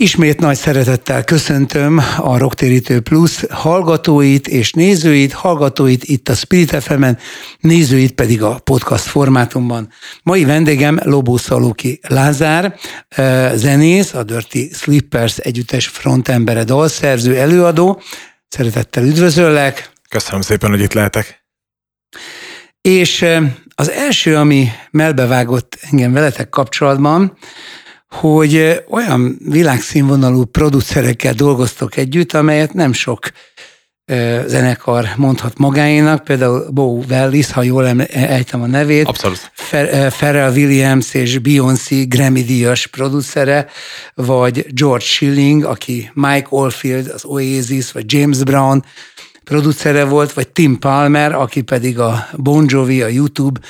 Ismét nagy szeretettel köszöntöm a Rocktérítő Plus hallgatóit és nézőit, hallgatóit itt a Spirit fm nézőit pedig a podcast formátumban. Mai vendégem Lobó Szalóki Lázár, zenész, a Dirty Slippers együttes frontembere, dalszerző, előadó. Szeretettel üdvözöllek. Köszönöm szépen, hogy itt lehetek. És az első, ami melbevágott engem veletek kapcsolatban, hogy olyan világszínvonalú producerekkel dolgoztok együtt, amelyet nem sok zenekar mondhat magáénak, például Bo Wellis, ha jól ejtem a nevét. Abszolút. Pharrell Williams és Beyoncé Grammy-díjas producere, vagy George Schilling, aki Mike Oldfield, az Oasis, vagy James Brown producere volt, vagy Tim Palmer, aki pedig a Bon Jovi, a YouTube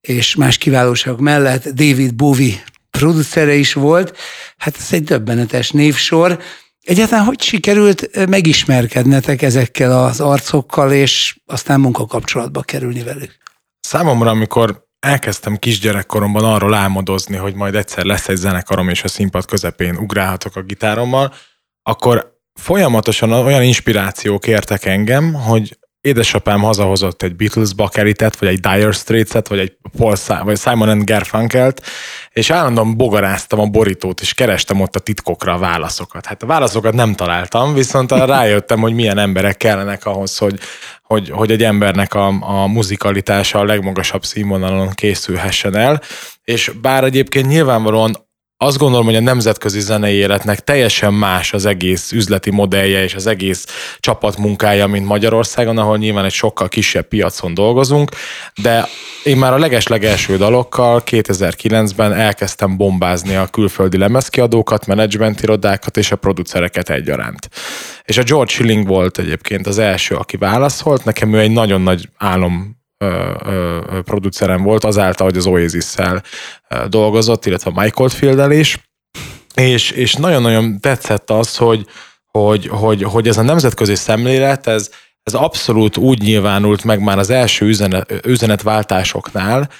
és más kiválóságok mellett David Bowie producere is volt. Hát ez egy döbbenetes névsor. Egyáltalán hogy sikerült megismerkednetek ezekkel az arcokkal, és aztán munkakapcsolatba kerülni velük? Számomra, amikor elkezdtem kisgyerekkoromban arról álmodozni, hogy majd egyszer lesz egy zenekarom, és a színpad közepén ugrálhatok a gitárommal, akkor folyamatosan olyan inspirációk értek engem, hogy édesapám hazahozott egy Beatles bakeritet, vagy egy Dire Straits-et, vagy egy Paul vagy Simon and Garfunkelt, és állandóan bogaráztam a borítót, és kerestem ott a titkokra a válaszokat. Hát a válaszokat nem találtam, viszont rájöttem, hogy milyen emberek kellenek ahhoz, hogy, hogy, hogy egy embernek a, a muzikalitása a legmagasabb színvonalon készülhessen el, és bár egyébként nyilvánvalóan azt gondolom, hogy a nemzetközi zenei életnek teljesen más az egész üzleti modellje és az egész csapatmunkája, mint Magyarországon, ahol nyilván egy sokkal kisebb piacon dolgozunk, de én már a leges-legelső dalokkal 2009-ben elkezdtem bombázni a külföldi lemezkiadókat, menedzsmentirodákat és a producereket egyaránt. És a George Schilling volt egyébként az első, aki válaszolt, nekem ő egy nagyon nagy álom producerem volt, azáltal, hogy az Oasis-szel dolgozott, illetve Michael Oldfield-el is, és, és nagyon-nagyon tetszett az, hogy, hogy, hogy, hogy ez a nemzetközi szemlélet, ez, ez abszolút úgy nyilvánult meg már az első üzenet, üzenetváltásoknál,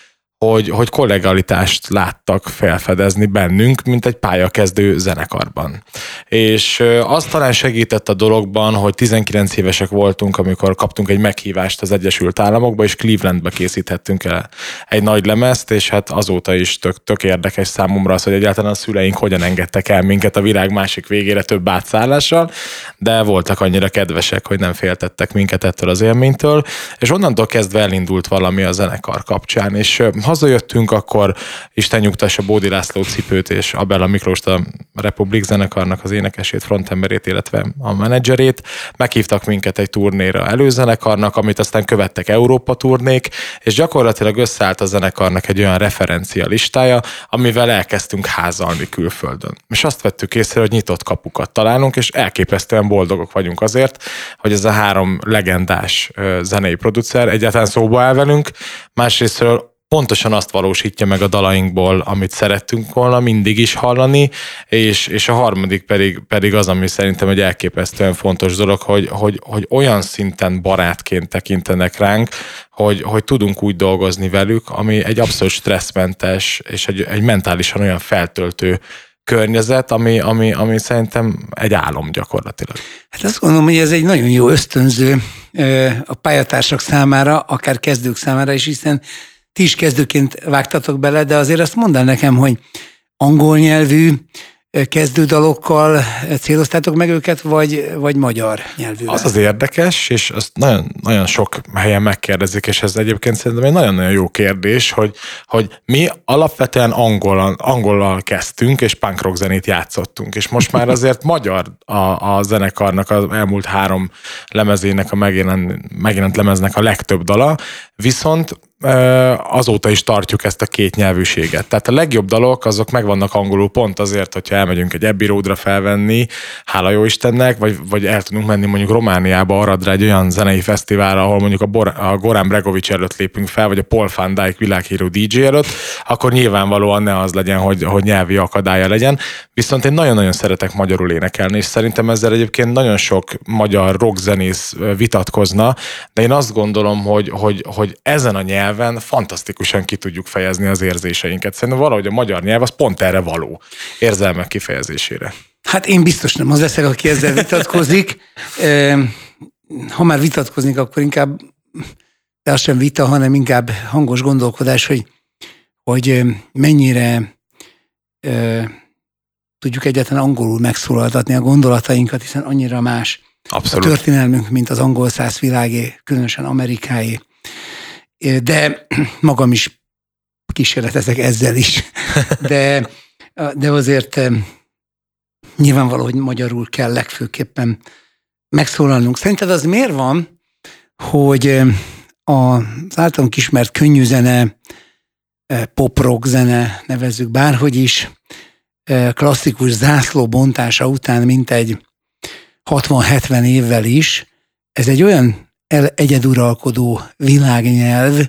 hogy, hogy kollegalitást láttak felfedezni bennünk, mint egy pályakezdő zenekarban. És az talán segített a dologban, hogy 19 évesek voltunk, amikor kaptunk egy meghívást az Egyesült Államokba, és Clevelandbe készíthettünk el egy nagy lemezt, és hát azóta is tök, tök érdekes számomra az, hogy egyáltalán a szüleink hogyan engedtek el minket a világ másik végére több átszállással, de voltak annyira kedvesek, hogy nem féltettek minket ettől az élménytől, és onnantól kezdve elindult valami a zenekar kapcsán, és hazajöttünk, akkor Isten nyugtassa Bódi László cipőt és Abella Miklóst a Republik zenekarnak az énekesét, frontemberét, illetve a menedzserét. Meghívtak minket egy turnéra előzenekarnak, amit aztán követtek Európa turnék, és gyakorlatilag összeállt a zenekarnak egy olyan referencia listája, amivel elkezdtünk házalni külföldön. És azt vettük észre, hogy nyitott kapukat találunk, és elképesztően boldogok vagyunk azért, hogy ez a három legendás zenei producer egyáltalán szóba áll velünk, másrésztről pontosan azt valósítja meg a dalainkból, amit szerettünk volna mindig is hallani, és, és a harmadik pedig, pedig az, ami szerintem egy elképesztően fontos dolog, hogy, hogy, hogy olyan szinten barátként tekintenek ránk, hogy, hogy tudunk úgy dolgozni velük, ami egy abszolút stresszmentes és egy, egy mentálisan olyan feltöltő környezet, ami, ami, ami szerintem egy álom gyakorlatilag. Hát azt gondolom, hogy ez egy nagyon jó ösztönző a pályatársak számára, akár kezdők számára is, hiszen ti is kezdőként vágtatok bele, de azért azt mondd nekem, hogy angol nyelvű kezdődalokkal céloztátok meg őket, vagy, vagy magyar nyelvű? Az az érdekes, és azt nagyon, nagyon sok helyen megkérdezik, és ez egyébként szerintem egy nagyon-nagyon jó kérdés, hogy, hogy mi alapvetően angol, angolal kezdtünk, és punk rock zenét játszottunk, és most már azért magyar a, a zenekarnak az elmúlt három lemezének, a megjelent, megjelent lemeznek a legtöbb dala, viszont azóta is tartjuk ezt a két nyelvűséget. Tehát a legjobb dalok azok megvannak angolul pont azért, hogyha elmegyünk egy Abbey Roadra felvenni, hála jó Istennek, vagy, vagy el tudunk menni mondjuk Romániába, Aradra egy olyan zenei fesztiválra, ahol mondjuk a, Bor- a Goran Bregovic előtt lépünk fel, vagy a Paul van Dyke világhíró DJ előtt, akkor nyilvánvalóan ne az legyen, hogy, hogy nyelvi akadálya legyen. Viszont én nagyon-nagyon szeretek magyarul énekelni, és szerintem ezzel egyébként nagyon sok magyar rockzenész vitatkozna, de én azt gondolom, hogy, hogy, hogy ezen a nyelv nyelven fantasztikusan ki tudjuk fejezni az érzéseinket. Szerintem valahogy a magyar nyelv az pont erre való, érzelmek kifejezésére. Hát én biztos nem az leszek, aki ezzel vitatkozik. Ha már vitatkoznék, akkor inkább, de az sem vita, hanem inkább hangos gondolkodás, hogy, hogy mennyire tudjuk egyáltalán angolul megszólaltatni a gondolatainkat, hiszen annyira más Abszolút. a történelmünk, mint az angol száz világé, különösen amerikáé. De magam is kísérletezek ezzel is. De, de azért nyilvánvaló, hogy magyarul kell legfőképpen megszólalnunk. Szerinted az miért van, hogy az általunk ismert könnyű zene, pop-rock zene, nevezzük bárhogy is, klasszikus zászló bontása után, mint egy 60-70 évvel is, ez egy olyan egyeduralkodó világnyelv,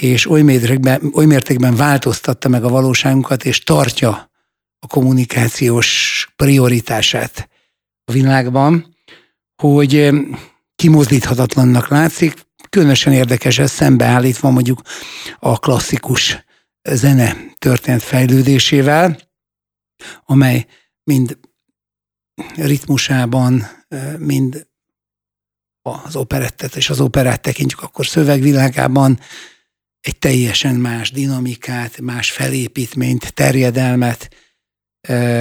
és oly mértékben, oly mértékben változtatta meg a valóságunkat, és tartja a kommunikációs prioritását a világban, hogy kimozdíthatatlannak látszik. Különösen érdekes ez szembeállítva mondjuk a klasszikus zene történt fejlődésével, amely mind ritmusában, mind az operettet és az operát tekintjük, akkor szövegvilágában egy teljesen más dinamikát, más felépítményt, terjedelmet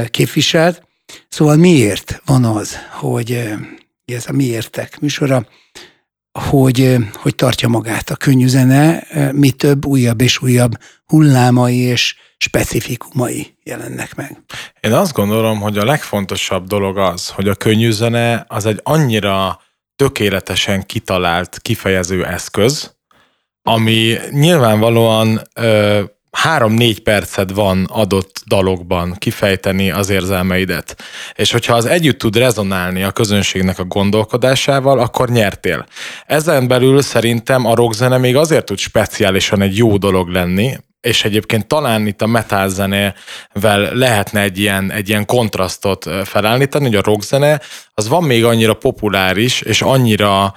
képviselt. Szóval miért van az, hogy ez a miértek műsora, hogy, hogy tartja magát a könnyű zene, mi több újabb és újabb hullámai és specifikumai jelennek meg. Én azt gondolom, hogy a legfontosabb dolog az, hogy a könnyű zene az egy annyira tökéletesen kitalált kifejező eszköz, ami nyilvánvalóan három-négy percet van adott dalokban kifejteni az érzelmeidet. És hogyha az együtt tud rezonálni a közönségnek a gondolkodásával, akkor nyertél. Ezen belül szerintem a rockzene még azért tud speciálisan egy jó dolog lenni, és egyébként talán itt a metal zenével lehetne egy ilyen, egy ilyen kontrasztot felállítani, hogy a rockzene az van még annyira populáris, és annyira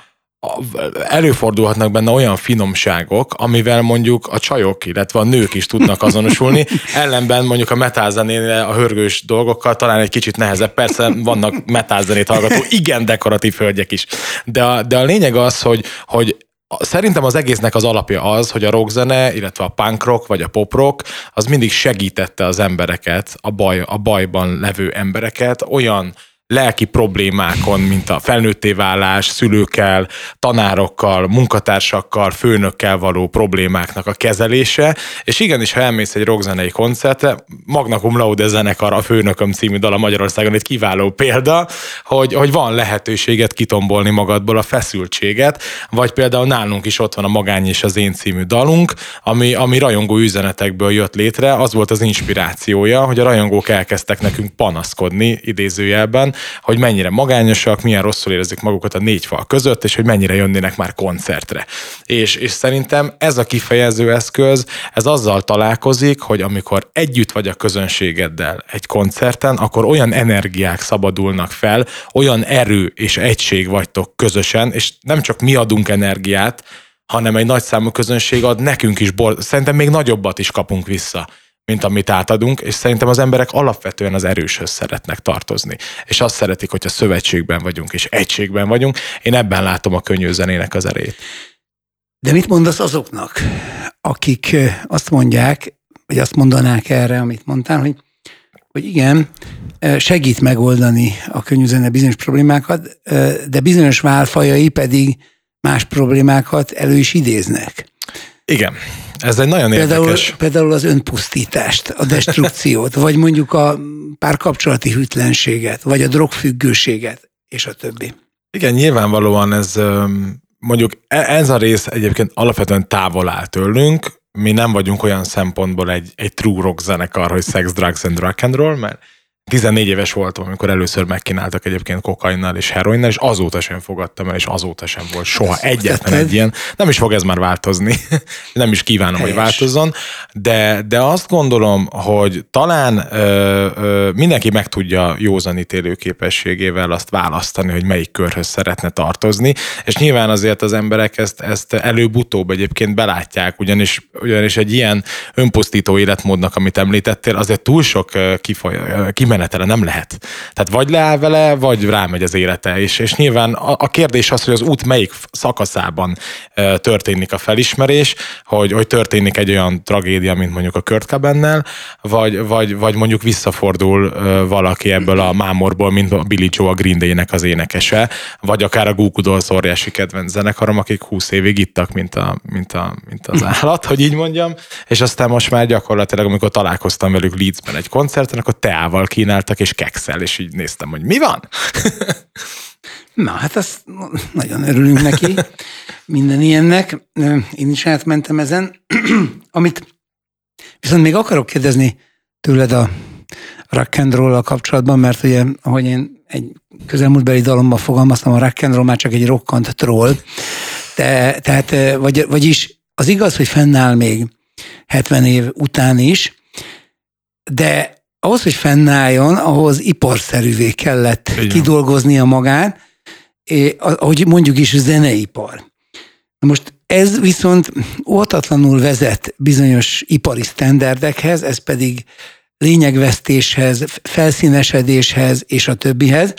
előfordulhatnak benne olyan finomságok, amivel mondjuk a csajok, illetve a nők is tudnak azonosulni, ellenben mondjuk a metálzenénél a hörgős dolgokkal talán egy kicsit nehezebb. Persze vannak metálzenét hallgató, igen dekoratív hölgyek is. De a, de a lényeg az, hogy, hogy Szerintem az egésznek az alapja az, hogy a rockzene, illetve a punk rock vagy a pop rock, az mindig segítette az embereket, a, baj, a bajban levő embereket. Olyan lelki problémákon, mint a felnőtté válás, szülőkkel, tanárokkal, munkatársakkal, főnökkel való problémáknak a kezelése, és igenis, ha elmész egy rockzenei koncertre, Magna Cum Laude zenekar a Főnököm című dal a Magyarországon egy kiváló példa, hogy, hogy van lehetőséget kitombolni magadból a feszültséget, vagy például nálunk is ott van a Magány és az én című dalunk, ami, ami rajongó üzenetekből jött létre, az volt az inspirációja, hogy a rajongók elkezdtek nekünk panaszkodni idézőjelben, hogy mennyire magányosak, milyen rosszul érzik magukat a négy fal között, és hogy mennyire jönnének már koncertre. És, és szerintem ez a kifejező eszköz, ez azzal találkozik, hogy amikor együtt vagy a közönségeddel egy koncerten, akkor olyan energiák szabadulnak fel, olyan erő és egység vagytok közösen, és nem csak mi adunk energiát, hanem egy nagy számú közönség ad nekünk is, bor- szerintem még nagyobbat is kapunk vissza mint amit átadunk, és szerintem az emberek alapvetően az erőshöz szeretnek tartozni. És azt szeretik, hogyha szövetségben vagyunk, és egységben vagyunk. Én ebben látom a könnyű zenének az erejét. De mit mondasz azoknak, akik azt mondják, vagy azt mondanák erre, amit mondtál, hogy, hogy igen, segít megoldani a könnyű zene bizonyos problémákat, de bizonyos válfajai pedig más problémákat elő is idéznek. Igen. Ez egy nagyon például, érdekes. Például az önpusztítást, a destrukciót, vagy mondjuk a párkapcsolati hűtlenséget, vagy a drogfüggőséget, és a többi. Igen, nyilvánvalóan ez mondjuk e, ez a rész egyébként alapvetően távol áll tőlünk, mi nem vagyunk olyan szempontból egy, egy true rock zenekar, hogy sex, drugs and rock and roll, mert 14 éves voltam, amikor először megkínáltak egyébként kokainnal és heroinnal, és azóta sem fogadtam el, és azóta sem volt soha Ezt egyetlen egy ilyen. Nem is fog ez már változni, nem is kívánom, Helyes. hogy változzon, de, de azt gondolom, hogy talán ö, ö, mindenki meg tudja józanítélő képességével azt választani, hogy melyik körhöz szeretne tartozni, és nyilván azért az emberek ezt, ezt előbb-utóbb egyébként belátják, ugyanis, ugyanis egy ilyen önpusztító életmódnak, amit említettél, azért túl sok kifoly, kimen menetele, nem lehet. Tehát vagy leáll vele, vagy rámegy az élete. És, és nyilván a, a kérdés az, hogy az út melyik szakaszában e, történik a felismerés, hogy, hogy történik egy olyan tragédia, mint mondjuk a Kurt Cobain-nel, vagy, vagy, vagy mondjuk visszafordul e, valaki ebből a mámorból, mint a Billy Joe a Green Day-nek az énekese, vagy akár a Goo Dolls óriási kedvenc zenekarom, akik 20 évig ittak, mint, a, mint, a, mint az állat, hogy így mondjam, és aztán most már gyakorlatilag, amikor találkoztam velük Leedsben egy koncerten, akkor teával kínáltak, és kekszel, és így néztem, hogy mi van? Na, hát azt nagyon örülünk neki, minden ilyennek. Én is átmentem ezen. Amit viszont még akarok kérdezni tőled a rock and roll kapcsolatban, mert ugye, ahogy én egy közelmúltbeli dalomban fogalmaztam, a rock and roll már csak egy rokkant troll. De, tehát, vagy, vagyis az igaz, hogy fennáll még 70 év után is, de ahhoz, hogy fennálljon, ahhoz iparszerűvé kellett Igen. kidolgoznia magát, ahogy mondjuk is zeneipar. Most ez viszont óhatatlanul vezet bizonyos ipari sztenderdekhez, ez pedig lényegvesztéshez, felszínesedéshez és a többihez.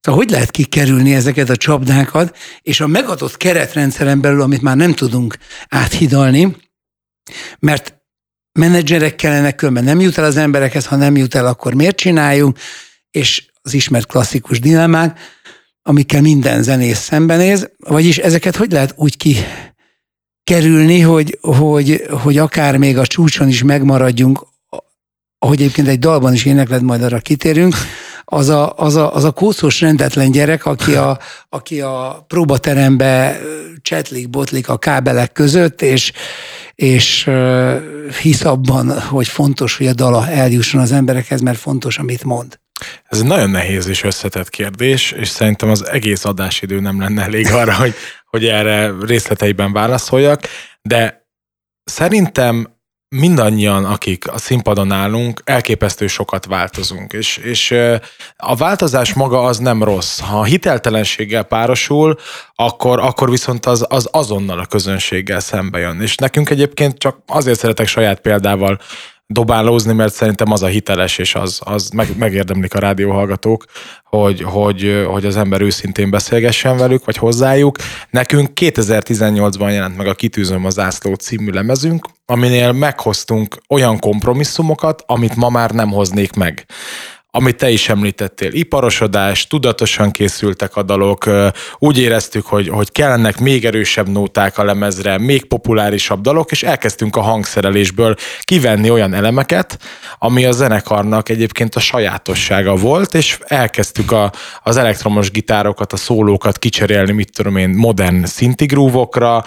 Szóval hogy lehet kikerülni ezeket a csapdákat, és a megadott keretrendszeren belül, amit már nem tudunk áthidalni, mert menedzserek kellenek, különben nem jut el az emberekhez, ha nem jut el, akkor miért csináljunk, és az ismert klasszikus dilemmák, amikkel minden zenész szembenéz, vagyis ezeket hogy lehet úgy ki kerülni, hogy, hogy, hogy akár még a csúcson is megmaradjunk, ahogy egyébként egy dalban is énekled, majd arra kitérünk, az a, az a, az a kószos rendetlen gyerek, aki a, aki a próbaterembe csetlik, botlik a kábelek között, és, és hisz abban, hogy fontos, hogy a dala eljusson az emberekhez, mert fontos, amit mond. Ez egy nagyon nehéz és összetett kérdés, és szerintem az egész adásidő nem lenne elég arra, hogy, hogy erre részleteiben válaszoljak, de szerintem mindannyian, akik a színpadon állunk, elképesztő sokat változunk, és, és a változás maga az nem rossz. Ha hiteltelenséggel párosul, akkor, akkor viszont az, az azonnal a közönséggel szembe jön. És nekünk egyébként csak azért szeretek saját példával dobálózni, mert szerintem az a hiteles, és az, az meg, megérdemlik a rádióhallgatók, hogy, hogy, hogy az ember őszintén beszélgessen velük, vagy hozzájuk. Nekünk 2018-ban jelent meg a Kitűzöm az Ászló című lemezünk, aminél meghoztunk olyan kompromisszumokat, amit ma már nem hoznék meg amit te is említettél, iparosodás, tudatosan készültek a dalok, úgy éreztük, hogy, hogy kellenek még erősebb nóták a lemezre, még populárisabb dalok, és elkezdtünk a hangszerelésből kivenni olyan elemeket, ami a zenekarnak egyébként a sajátossága volt, és elkezdtük a, az elektromos gitárokat, a szólókat kicserélni, mit tudom én, modern szintigrúvokra,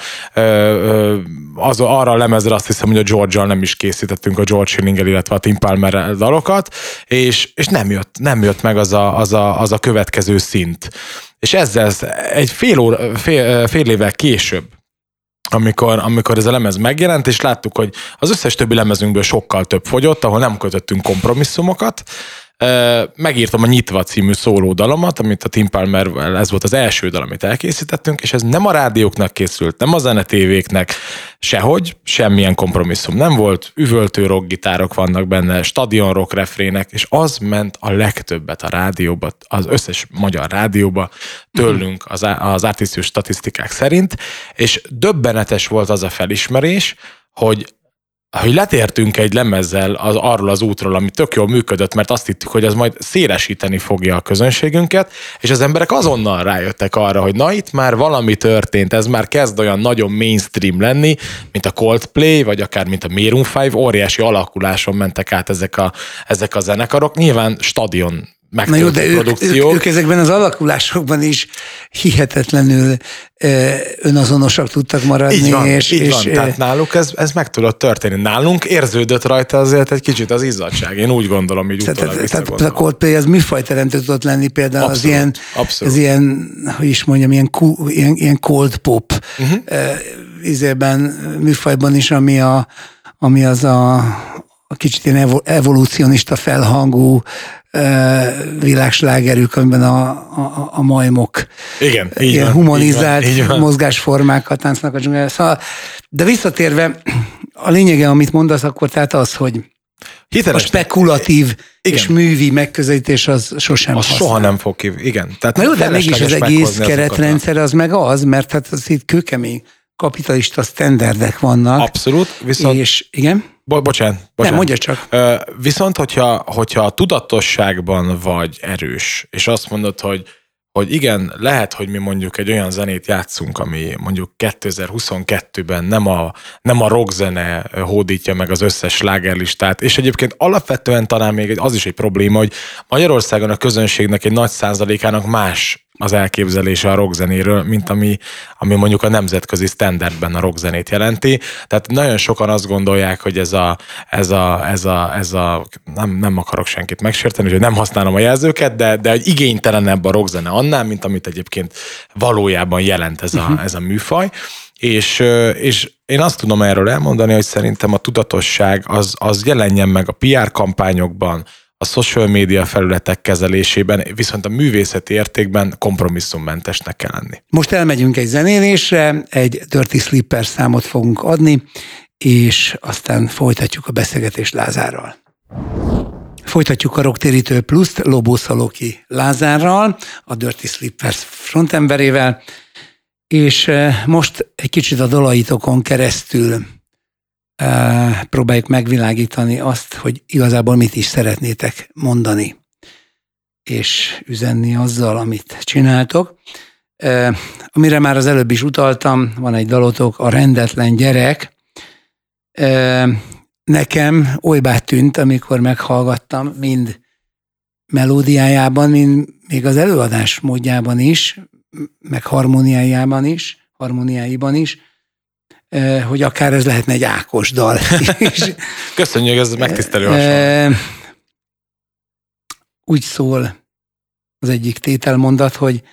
az, arra a lemezre azt hiszem, hogy a george nem is készítettünk a George schilling illetve a Tim Palmer dalokat, és, és nem jött, nem jött meg az a, az, a, az a következő szint. És ezzel egy fél, óra, fél, fél évvel később amikor, amikor ez a lemez megjelent, és láttuk, hogy az összes többi lemezünkből sokkal több fogyott, ahol nem kötöttünk kompromisszumokat, megírtam a Nyitva című szóló dalomat, amit a Tim Palmer, ez volt az első dal, amit elkészítettünk, és ez nem a rádióknak készült, nem a zenetévéknek, sehogy, semmilyen kompromisszum nem volt, üvöltő rockgitárok vannak benne, stadion rock refrének, és az ment a legtöbbet a rádióba, az összes magyar rádióba, tőlünk az, az artisztikus statisztikák szerint, és döbbenetes volt az a felismerés, hogy hogy letértünk egy lemezzel az, arról az útról, ami tök jól működött, mert azt hittük, hogy az majd szélesíteni fogja a közönségünket, és az emberek azonnal rájöttek arra, hogy na itt már valami történt, ez már kezd olyan nagyon mainstream lenni, mint a Coldplay, vagy akár mint a Maroon 5, óriási alakuláson mentek át ezek a, ezek a zenekarok. Nyilván stadion Na jó, de ők, ők, ők ezekben az alakulásokban is hihetetlenül önazonosak tudtak maradni. Így van, és, így és, van. Tehát náluk ez, ez meg tudott történni. Nálunk érződött rajta azért egy kicsit az izzadság. Én úgy gondolom, így tehát, utólag Tehát a Coldplay az műfajteremtő tudott lenni például abszolút, az ilyen, abszolút. az ilyen, hogy is mondjam, ilyen, ilyen, ilyen cold pop uh-huh. izében, műfajban is, ami, a, ami az a, a kicsit ilyen evolúcionista felhangú világslágerük, amiben a, a, a majmok Igen, így ilyen van, humanizált így van, így van. mozgásformákat táncnak a dzsungelben. Szóval, de visszatérve, a lényege, amit mondasz, akkor tehát az, hogy Hiteles, a spekulatív igen. és művi megközelítés az sosem Az használ. soha nem fog ki, igen. Tehát Na jó, de mégis az egész keretrendszer az meg az, mert hát az itt kőkemény kapitalista standardek vannak. Abszolút, viszont... És igen? Bo- bocsánat, bocsánat. Nem, mondja csak. Viszont, hogyha, hogyha a tudatosságban vagy erős, és azt mondod, hogy hogy igen, lehet, hogy mi mondjuk egy olyan zenét játszunk, ami mondjuk 2022-ben nem a, nem a rockzene hódítja meg az összes slágerlistát, és egyébként alapvetően talán még az is egy probléma, hogy Magyarországon a közönségnek egy nagy százalékának más az elképzelése a rockzenéről, mint ami, ami mondjuk a nemzetközi standardben a rockzenét jelenti. Tehát nagyon sokan azt gondolják, hogy ez a, ez a, ez a, ez a nem, nem akarok senkit megsérteni, hogy nem használom a jelzőket, de, de egy igénytelenebb a rockzene annál, mint amit egyébként valójában jelent ez a, uh-huh. ez a műfaj. És, és én azt tudom erről elmondani, hogy szerintem a tudatosság az, az jelenjen meg a PR kampányokban, a social média felületek kezelésében, viszont a művészeti értékben kompromisszummentesnek kell lenni. Most elmegyünk egy zenélésre, egy Dirty Slipper számot fogunk adni, és aztán folytatjuk a beszélgetést Lázárral. Folytatjuk a Rocktérítő Pluszt Lobó Szaloki Lázárral, a Dirty Slippers frontemberével, és eh, most egy kicsit a dalaitokon keresztül próbáljuk megvilágítani azt, hogy igazából mit is szeretnétek mondani, és üzenni azzal, amit csináltok. Amire már az előbb is utaltam, van egy dalotok, a rendetlen gyerek. Nekem olybá tűnt, amikor meghallgattam, mind melódiájában, mind még az előadás módjában is, meg harmóniájában is, harmóniáiban is, hogy akár ez lehetne egy Ákos dal. Köszönjük, ez megtisztelő hasonló. Úgy szól az egyik tételmondat, hogy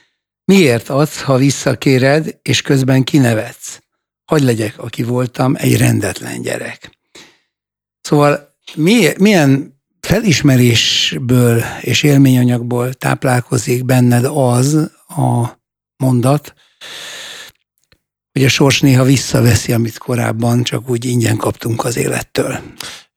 miért adsz, ha visszakéred, és közben kinevetsz? Hogy legyek, aki voltam, egy rendetlen gyerek. Szóval milyen felismerésből és élményanyagból táplálkozik benned az a mondat, hogy a sors néha visszaveszi, amit korábban csak úgy ingyen kaptunk az élettől.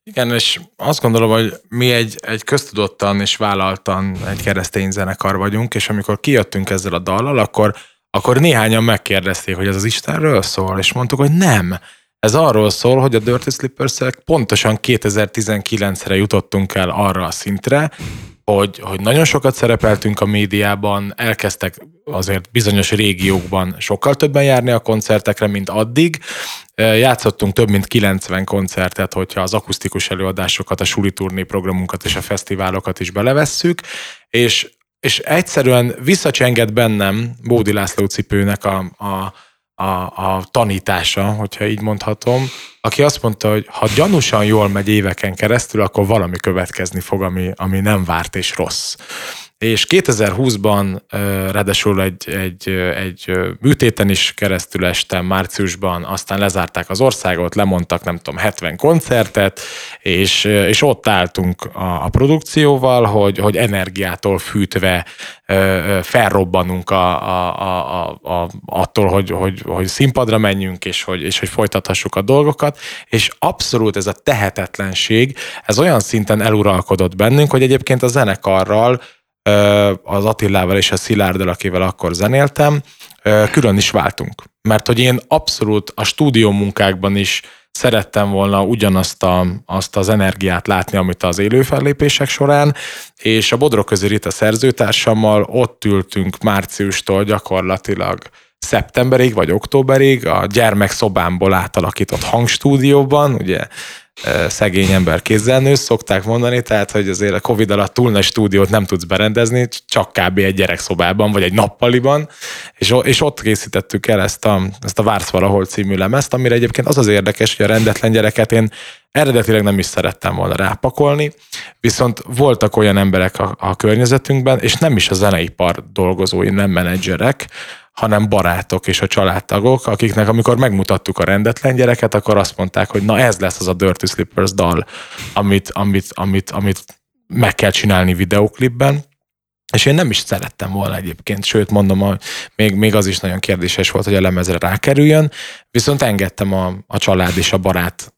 Igen, és azt gondolom, hogy mi egy, egy köztudottan és vállaltan egy keresztény zenekar vagyunk, és amikor kijöttünk ezzel a dallal, akkor, akkor néhányan megkérdezték, hogy ez az Istenről szól, és mondtuk, hogy nem. Ez arról szól, hogy a Dirty slippers pontosan 2019-re jutottunk el arra a szintre, hogy, hogy nagyon sokat szerepeltünk a médiában, elkezdtek azért bizonyos régiókban sokkal többen járni a koncertekre, mint addig. Játszottunk több mint 90 koncertet, hogyha az akusztikus előadásokat, a suli turné programunkat és a fesztiválokat is belevesszük, és, és egyszerűen visszacsengett bennem Bódi László cipőnek a, a a, a tanítása, hogyha így mondhatom, aki azt mondta, hogy ha gyanúsan jól megy éveken keresztül, akkor valami következni fog, ami, ami nem várt és rossz. És 2020-ban ráadásul egy, egy, egy műtéten is keresztül estem márciusban, aztán lezárták az országot, lemondtak nem tudom 70 koncertet, és, és ott álltunk a, a produkcióval, hogy, hogy energiától fűtve felrobbanunk a, a, a, a, attól, hogy, hogy, hogy színpadra menjünk, és hogy, és hogy folytathassuk a dolgokat, és abszolút ez a tehetetlenség, ez olyan szinten eluralkodott bennünk, hogy egyébként a zenekarral az Attilával és a Szilárddal, akivel akkor zenéltem, külön is váltunk. Mert hogy én abszolút a stúdió munkákban is szerettem volna ugyanazt a, azt az energiát látni, amit az élő fellépések során, és a Bodrog közé Rita szerzőtársammal ott ültünk márciustól gyakorlatilag szeptemberig vagy októberig a gyermek szobámból átalakított hangstúdióban, ugye szegény ember kézzel nősz, szokták mondani, tehát hogy azért a Covid alatt túl nagy stúdiót nem tudsz berendezni, csak kb. egy gyerekszobában, vagy egy nappaliban, és, és ott készítettük el ezt a, ezt a Vársz valahol című lemezt, amire egyébként az az érdekes, hogy a rendetlen gyereket én eredetileg nem is szerettem volna rápakolni, viszont voltak olyan emberek a, a környezetünkben, és nem is a zeneipar dolgozói, nem menedzserek, hanem barátok és a családtagok, akiknek amikor megmutattuk a rendetlen gyereket, akkor azt mondták, hogy na ez lesz az a Dirty Slippers dal, amit, amit, amit, amit meg kell csinálni videoklipben, és én nem is szerettem volna egyébként, sőt mondom, hogy még, még az is nagyon kérdéses volt, hogy a lemezre rákerüljön, viszont engedtem a, a család és a barát,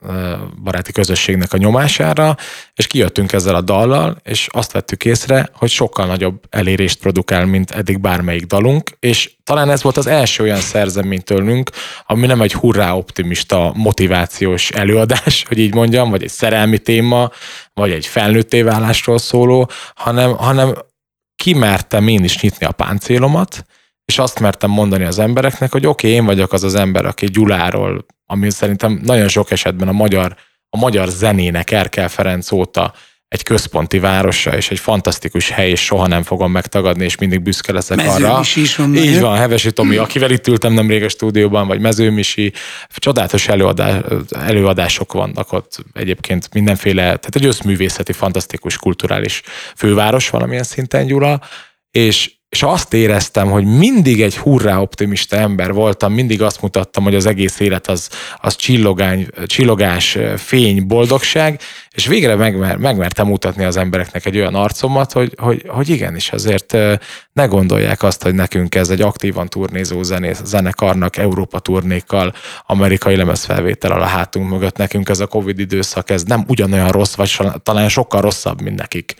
baráti közösségnek a nyomására, és kijöttünk ezzel a dallal, és azt vettük észre, hogy sokkal nagyobb elérést produkál, mint eddig bármelyik dalunk, és talán ez volt az első olyan szerzemény tőlünk, ami nem egy hurrá optimista motivációs előadás, hogy így mondjam, vagy egy szerelmi téma, vagy egy felnőtté válásról szóló, hanem, hanem kimertem én is nyitni a páncélomat, és azt mertem mondani az embereknek, hogy oké, okay, én vagyok az az ember, aki Gyuláról, ami szerintem nagyon sok esetben a magyar, a magyar zenének Erkel Ferenc óta egy központi városa, és egy fantasztikus hely, és soha nem fogom megtagadni, és mindig büszke leszek Mezőmisi arra. Is van Így van, Hevesi Tomi, akivel itt ültem nemrég a stúdióban, vagy Mezőmisi, csodálatos előadás, előadások vannak ott egyébként mindenféle, tehát egy összművészeti, fantasztikus, kulturális főváros valamilyen szinten Gyula, és és azt éreztem, hogy mindig egy hurrá optimista ember voltam, mindig azt mutattam, hogy az egész élet az, az csillogány, csillogás, fény, boldogság, és végre megmer, megmertem mutatni az embereknek egy olyan arcomat, hogy, hogy, hogy igenis azért ne gondolják azt, hogy nekünk ez egy aktívan turnézó zenész, zenekarnak, Európa turnékkal, amerikai lemezfelvétel a hátunk mögött, nekünk ez a Covid időszak, ez nem ugyanolyan rossz, vagy talán sokkal rosszabb, mint nekik.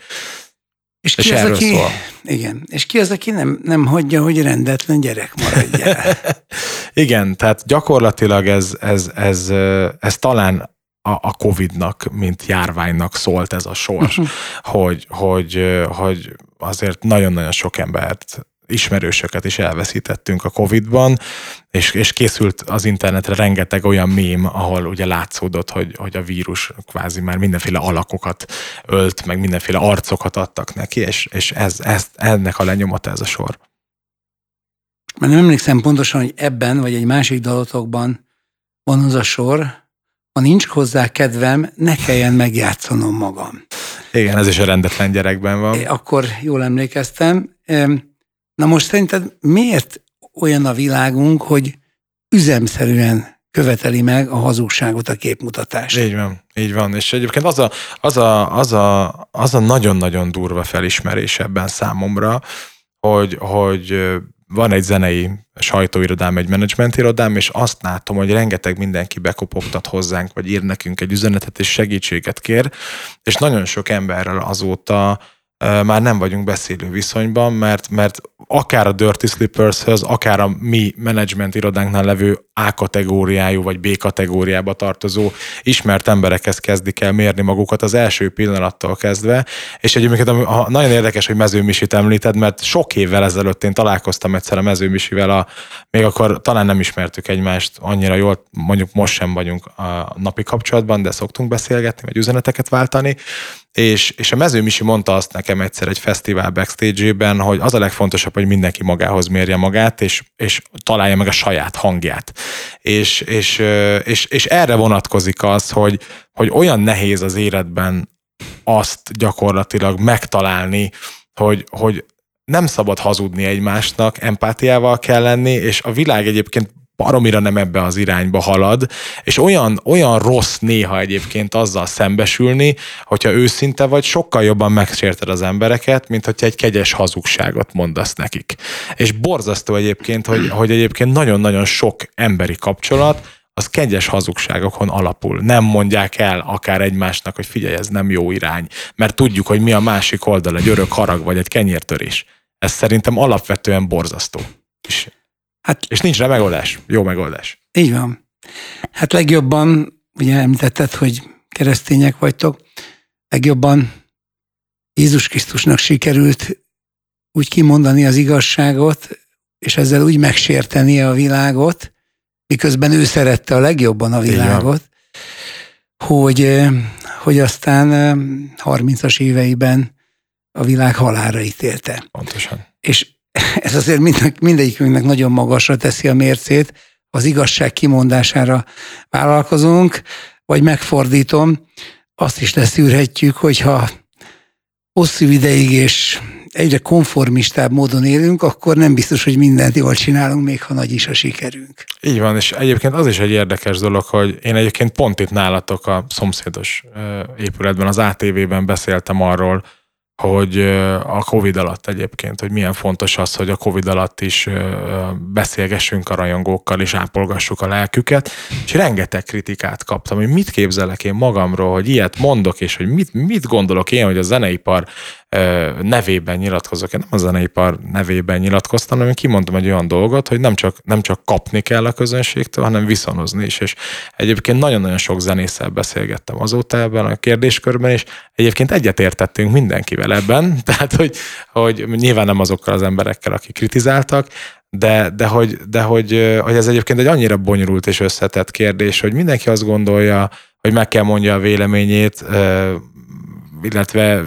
És ki és az, aki, szól. Igen, és ki az, aki nem, nem hagyja, hogy rendetlen gyerek maradja? igen, tehát gyakorlatilag ez, ez, ez, ez talán a, a Covid-nak, mint járványnak szólt ez a sors, uh-huh. hogy, hogy, hogy azért nagyon-nagyon sok embert ismerősöket is elveszítettünk a Covid-ban, és, és készült az internetre rengeteg olyan mém, ahol ugye látszódott, hogy, hogy a vírus kvázi már mindenféle alakokat ölt, meg mindenféle arcokat adtak neki, és, és ez, ez, ennek a lenyomata ez a sor. Már nem emlékszem pontosan, hogy ebben, vagy egy másik dalotokban van az a sor, ha nincs hozzá kedvem, ne kelljen megjátszanom magam. Igen, ez is a rendetlen gyerekben van. Akkor jól emlékeztem. Na most szerinted miért olyan a világunk, hogy üzemszerűen követeli meg a hazugságot, a képmutatást. Így van, így van. És egyébként az a, az a, az a, az a nagyon-nagyon durva felismerés ebben számomra, hogy, hogy van egy zenei sajtóirodám, egy menedzsmentirodám, és azt látom, hogy rengeteg mindenki bekopogtat hozzánk, vagy ír nekünk egy üzenetet, és segítséget kér, és nagyon sok emberrel azóta már nem vagyunk beszélő viszonyban, mert, mert akár a Dirty Slippers-höz, akár a mi menedzsment irodánknál levő A kategóriájú vagy B kategóriába tartozó ismert emberekhez kezdik el mérni magukat az első pillanattól kezdve, és egyébként nagyon érdekes, hogy Mezőmisit említed, mert sok évvel ezelőtt én találkoztam egyszer a Mezőmisivel, a, még akkor talán nem ismertük egymást annyira jól, mondjuk most sem vagyunk a napi kapcsolatban, de szoktunk beszélgetni, vagy üzeneteket váltani, és, és a mezőmisi mondta azt nekem egyszer egy fesztivál backstage-ében, hogy az a legfontosabb, hogy mindenki magához mérje magát, és, és találja meg a saját hangját. És, és, és, és erre vonatkozik az, hogy, hogy olyan nehéz az életben azt gyakorlatilag megtalálni, hogy, hogy nem szabad hazudni egymásnak, empátiával kell lenni, és a világ egyébként baromira nem ebbe az irányba halad, és olyan, olyan rossz néha egyébként azzal szembesülni, hogyha őszinte vagy, sokkal jobban megsérted az embereket, mint hogyha egy kegyes hazugságot mondasz nekik. És borzasztó egyébként, hogy, hogy egyébként nagyon-nagyon sok emberi kapcsolat, az kegyes hazugságokon alapul. Nem mondják el akár egymásnak, hogy figyelj, ez nem jó irány, mert tudjuk, hogy mi a másik oldal, egy örök harag vagy egy kenyértörés. Ez szerintem alapvetően borzasztó. És Hát, és nincs rá megoldás, jó megoldás. Így van. Hát legjobban, ugye említetted, hogy keresztények vagytok, legjobban Jézus Krisztusnak sikerült úgy kimondani az igazságot, és ezzel úgy megsérteni a világot, miközben ő szerette a legjobban a világot, hogy, hogy aztán 30-as éveiben a világ halára ítélte. Pontosan. És ez azért mind, mindegyikünknek nagyon magasra teszi a mércét, az igazság kimondására vállalkozunk, vagy megfordítom, azt is leszűrhetjük, hogyha hosszú ideig és egyre konformistább módon élünk, akkor nem biztos, hogy mindent jól csinálunk, még ha nagy is a sikerünk. Így van, és egyébként az is egy érdekes dolog, hogy én egyébként pont itt nálatok a szomszédos épületben, az ATV-ben beszéltem arról, hogy a Covid alatt egyébként, hogy milyen fontos az, hogy a Covid alatt is beszélgessünk a rajongókkal, és ápolgassuk a lelküket, és rengeteg kritikát kaptam, hogy mit képzelek én magamról, hogy ilyet mondok, és hogy mit, mit gondolok én, hogy a zeneipar nevében nyilatkozok. Én nem a zeneipar nevében nyilatkoztam, hanem kimondtam egy olyan dolgot, hogy nem csak, nem csak kapni kell a közönségtől, hanem viszonozni is. És egyébként nagyon-nagyon sok zenésszel beszélgettem azóta ebben a kérdéskörben, és egyébként egyetértettünk mindenkivel ebben, tehát hogy, hogy nyilván nem azokkal az emberekkel, akik kritizáltak, de, de, hogy, de hogy, hogy ez egyébként egy annyira bonyolult és összetett kérdés, hogy mindenki azt gondolja, hogy meg kell mondja a véleményét, illetve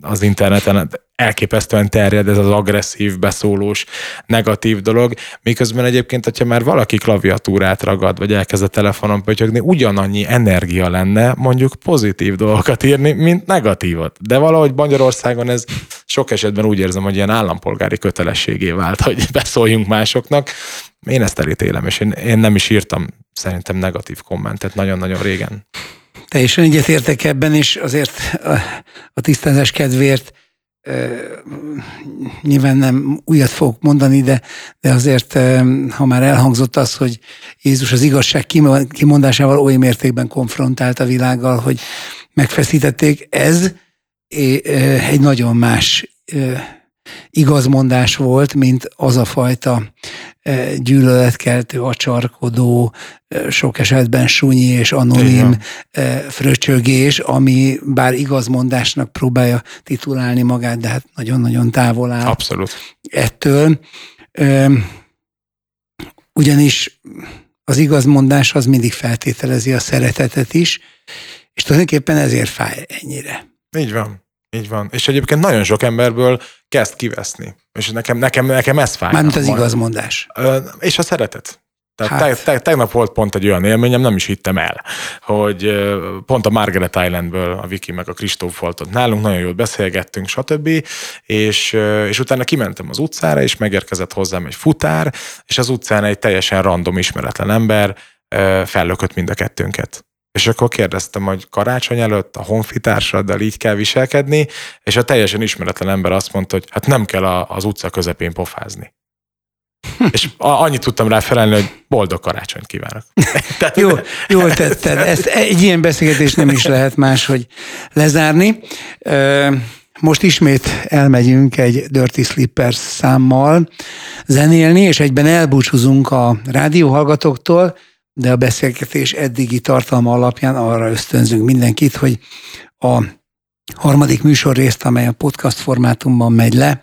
az interneten elképesztően terjed ez az agresszív, beszólós, negatív dolog, miközben egyébként, hogyha már valaki klaviatúrát ragad, vagy elkezd a telefonon pötyögni, ugyanannyi energia lenne mondjuk pozitív dolgokat írni, mint negatívat. De valahogy Magyarországon ez sok esetben úgy érzem, hogy ilyen állampolgári kötelességé vált, hogy beszóljunk másoknak. Én ezt elítélem, és én, én nem is írtam szerintem negatív kommentet nagyon-nagyon régen. Teljesen egyetértek ebben, és azért a, a tisztázás kedvéért nyilván nem újat fogok mondani, de, de azért, ha már elhangzott az, hogy Jézus az igazság kimondásával oly mértékben konfrontált a világgal, hogy megfeszítették, ez egy nagyon más igazmondás volt, mint az a fajta gyűlöletkeltő, acsarkodó, e, sok esetben sunyi és anonim Igen. E, fröcsögés, ami bár igazmondásnak próbálja titulálni magát, de hát nagyon-nagyon távol áll. Abszolút. Ettől. Ugyanis az igazmondás az mindig feltételezi a szeretetet is, és tulajdonképpen ezért fáj ennyire. Így van. Így van. És egyébként nagyon sok emberből kezd kiveszni. És nekem, nekem, nekem ez fáj. Mármint az majd. igazmondás. És a szeretet. Tehát hát. te, te, tegnap volt pont egy olyan élményem, nem is hittem el, hogy pont a Margaret Islandből a Viki meg a Kristóf volt ott nálunk, nagyon jól beszélgettünk, stb. És, és utána kimentem az utcára, és megérkezett hozzám egy futár, és az utcán egy teljesen random ismeretlen ember fellökött mind a kettőnket. És akkor kérdeztem, hogy karácsony előtt a honfitársaddal így kell viselkedni, és a teljesen ismeretlen ember azt mondta, hogy hát nem kell a, az utca közepén pofázni. és annyit tudtam rá felelni, hogy boldog karácsonyt kívánok. Tehát, Jó, jól tetted. Ezt egy ilyen beszélgetés nem is lehet más, hogy lezárni. Most ismét elmegyünk egy Dirty Slippers számmal zenélni, és egyben elbúcsúzunk a rádióhallgatóktól, de a beszélgetés eddigi tartalma alapján arra ösztönzünk mindenkit, hogy a harmadik műsorrészt, amely a podcast formátumban megy le,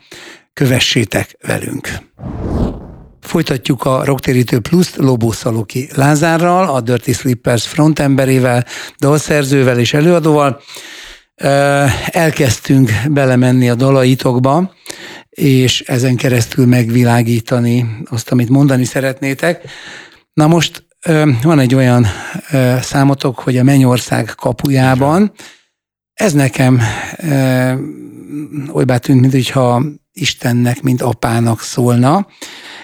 kövessétek velünk. Folytatjuk a Rocktérítő Plus Lobó Szaloki Lázárral, a Dirty Slippers frontemberével, dalszerzővel és előadóval. Elkezdtünk belemenni a dalaitokba, és ezen keresztül megvilágítani azt, amit mondani szeretnétek. Na most van egy olyan számotok, hogy a Mennyország kapujában, ez nekem olybá tűnt, mintha Istennek, mint apának szólna,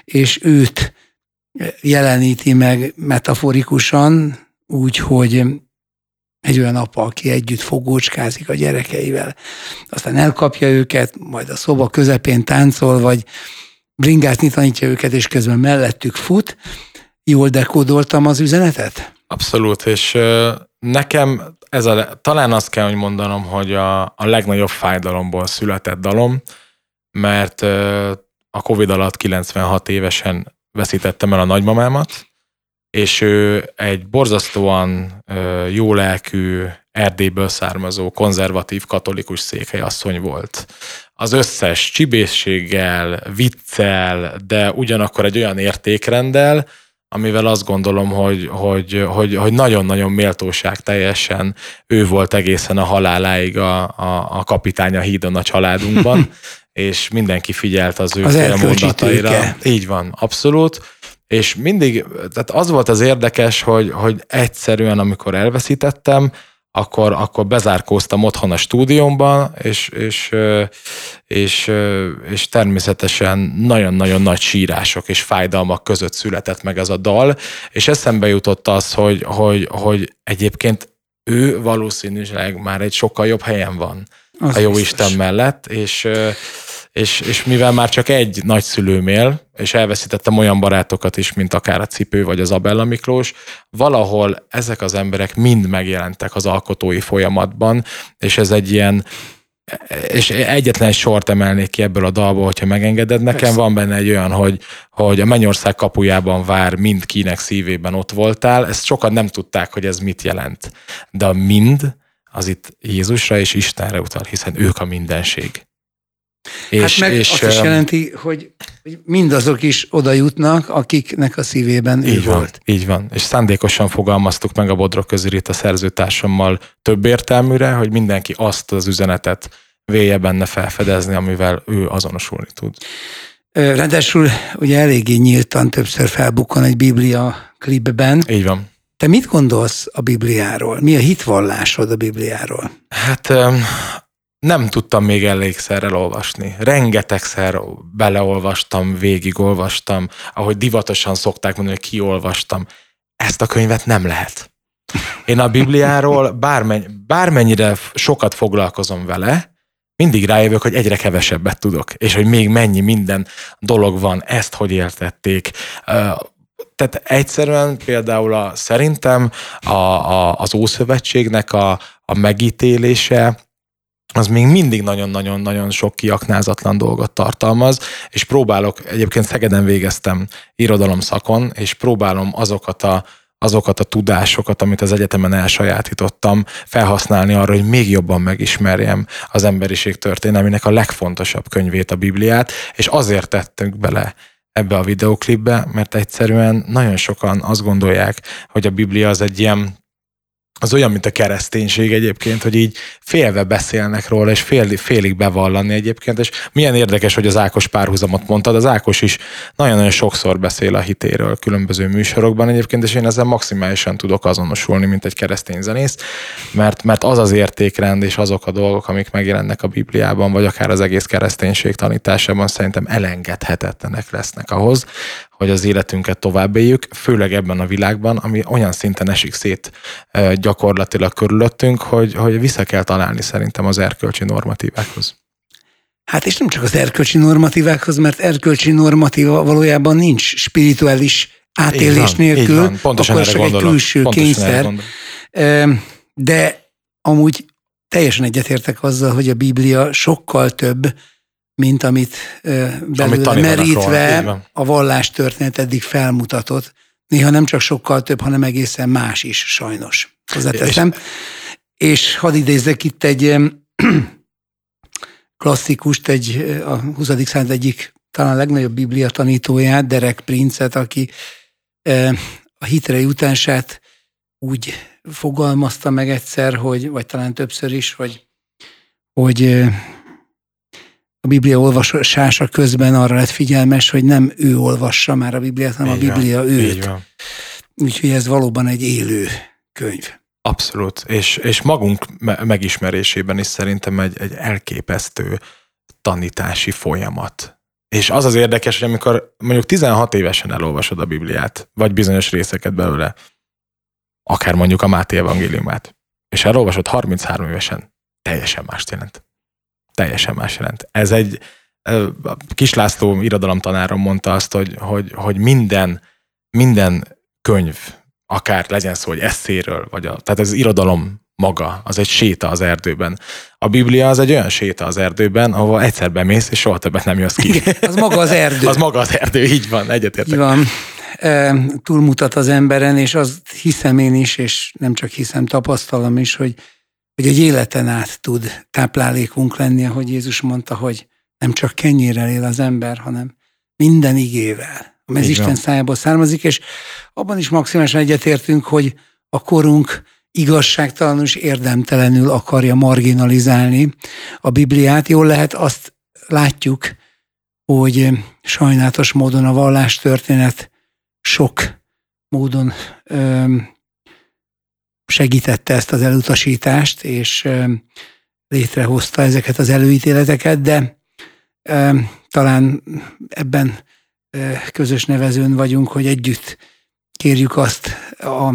és őt jeleníti meg metaforikusan, úgy, hogy egy olyan apa, aki együtt fogócskázik a gyerekeivel, aztán elkapja őket, majd a szoba közepén táncol, vagy bringázni tanítja őket, és közben mellettük fut, Jól dekódoltam az üzenetet? Abszolút, és nekem ez a, talán azt kell, hogy mondanom, hogy a, a legnagyobb fájdalomból született dalom, mert a Covid alatt 96 évesen veszítettem el a nagymamámat, és ő egy borzasztóan jó lelkű, Erdélyből származó, konzervatív katolikus székely asszony volt. Az összes csibészséggel, viccel, de ugyanakkor egy olyan értékrendel, amivel azt gondolom, hogy, hogy, hogy, hogy nagyon-nagyon méltóság teljesen ő volt egészen a haláláig a, a, a kapitány a hídon a családunkban, és mindenki figyelt az ő az mondataira. Így van, abszolút. És mindig, tehát az volt az érdekes, hogy, hogy egyszerűen, amikor elveszítettem, akkor, akkor bezárkóztam otthon a stúdiómban, és, és, és, és természetesen nagyon-nagyon nagy sírások és fájdalmak között született meg ez a dal, és eszembe jutott az, hogy, hogy, hogy egyébként ő valószínűleg már egy sokkal jobb helyen van. Az a jó biztos. Isten mellett, és és, és mivel már csak egy nagyszülőm él, és elveszítettem olyan barátokat is, mint akár a Cipő vagy az Abella Miklós, valahol ezek az emberek mind megjelentek az alkotói folyamatban, és ez egy ilyen és egyetlen sort emelnék ki ebből a dalból, hogyha megengeded. Nekem Persze. van benne egy olyan, hogy, hogy a Mennyország kapujában vár, mind kinek szívében ott voltál. Ezt sokan nem tudták, hogy ez mit jelent. De a mind az itt Jézusra és Istenre utal, hiszen ők a mindenség. És, hát meg és, azt is jelenti, hogy mindazok is oda jutnak, akiknek a szívében így van, volt. Így van, és szándékosan fogalmaztuk meg a Bodrok közül itt a szerzőtársammal több értelműre, hogy mindenki azt az üzenetet vélje benne felfedezni, amivel ő azonosulni tud. Ráadásul ugye eléggé nyíltan többször felbukkan egy Biblia klipben. Így van. Te mit gondolsz a Bibliáról? Mi a hitvallásod a Bibliáról? Hát nem tudtam még elégszer elolvasni. Rengetegszer beleolvastam, végigolvastam, ahogy divatosan szokták mondani, hogy kiolvastam. Ezt a könyvet nem lehet. Én a Bibliáról bármenny, bármennyire sokat foglalkozom vele, mindig rájövök, hogy egyre kevesebbet tudok, és hogy még mennyi minden dolog van, ezt hogy értették. Tehát egyszerűen például a, szerintem a, a, az Ószövetségnek a, a megítélése, az még mindig nagyon-nagyon-nagyon sok kiaknázatlan dolgot tartalmaz, és próbálok, egyébként Szegeden végeztem irodalom szakon, és próbálom azokat a, azokat a tudásokat, amit az egyetemen elsajátítottam, felhasználni arra, hogy még jobban megismerjem az emberiség történelmének a legfontosabb könyvét, a Bibliát, és azért tettünk bele ebbe a videoklipbe, mert egyszerűen nagyon sokan azt gondolják, hogy a Biblia az egy ilyen az olyan, mint a kereszténység egyébként, hogy így félve beszélnek róla, és fél, félig bevallani egyébként, és milyen érdekes, hogy az Ákos párhuzamot mondtad, az Ákos is nagyon-nagyon sokszor beszél a hitéről különböző műsorokban egyébként, és én ezzel maximálisan tudok azonosulni, mint egy keresztény zenész, mert, mert az az értékrend és azok a dolgok, amik megjelennek a Bibliában, vagy akár az egész kereszténység tanításában szerintem elengedhetetlenek lesznek ahhoz, hogy az életünket tovább éljük, főleg ebben a világban, ami olyan szinten esik szét gyakorlatilag körülöttünk, hogy, hogy vissza kell találni szerintem az erkölcsi normatívákhoz. Hát és nem csak az erkölcsi normatívákhoz, mert erkölcsi normatíva valójában nincs spirituális átélés van, nélkül, Pontosan akkor csak egy külső Pontosan kényszer. De amúgy teljesen egyetértek azzal, hogy a Biblia sokkal több, mint amit belőle amit merítve a vallás történet eddig felmutatott. Néha nem csak sokkal több, hanem egészen más is, sajnos. Hozzáteszem. És, és hadd idézzek itt egy klasszikust, egy a 20. század egyik talán legnagyobb biblia tanítóját, Derek Princet, aki a hitre jutását úgy fogalmazta meg egyszer, hogy, vagy talán többször is, hogy, hogy a Biblia olvasása közben arra lett figyelmes, hogy nem ő olvassa már a Bibliát, hanem így a Biblia van, őt. Úgyhogy ez valóban egy élő könyv. Abszolút, és, és magunk megismerésében is szerintem egy, egy elképesztő tanítási folyamat. És az az érdekes, hogy amikor mondjuk 16 évesen elolvasod a Bibliát, vagy bizonyos részeket belőle, akár mondjuk a Máté evangéliumát, és elolvasod 33 évesen, teljesen mást jelent teljesen más jelent. Ez egy, Kis László irodalomtanárom mondta azt, hogy, hogy, hogy minden, minden könyv, akár legyen szó, hogy eszéről, vagy a, tehát az irodalom maga, az egy séta az erdőben. A Biblia az egy olyan séta az erdőben, ahol egyszer bemész, és soha többet nem jössz ki. az maga az erdő. az maga az erdő, így van, egyetértek. Így van. E, túlmutat az emberen, és azt hiszem én is, és nem csak hiszem, tapasztalom is, hogy hogy egy életen át tud táplálékunk lenni, ahogy Jézus mondta, hogy nem csak kenyérrel él az ember, hanem minden igével, ami az Isten szájából származik, és abban is maximálisan egyetértünk, hogy a korunk igazságtalanul és érdemtelenül akarja marginalizálni a Bibliát. Jól lehet, azt látjuk, hogy sajnálatos módon a vallástörténet sok módon segítette ezt az elutasítást, és létrehozta ezeket az előítéleteket, de talán ebben közös nevezőn vagyunk, hogy együtt kérjük azt a,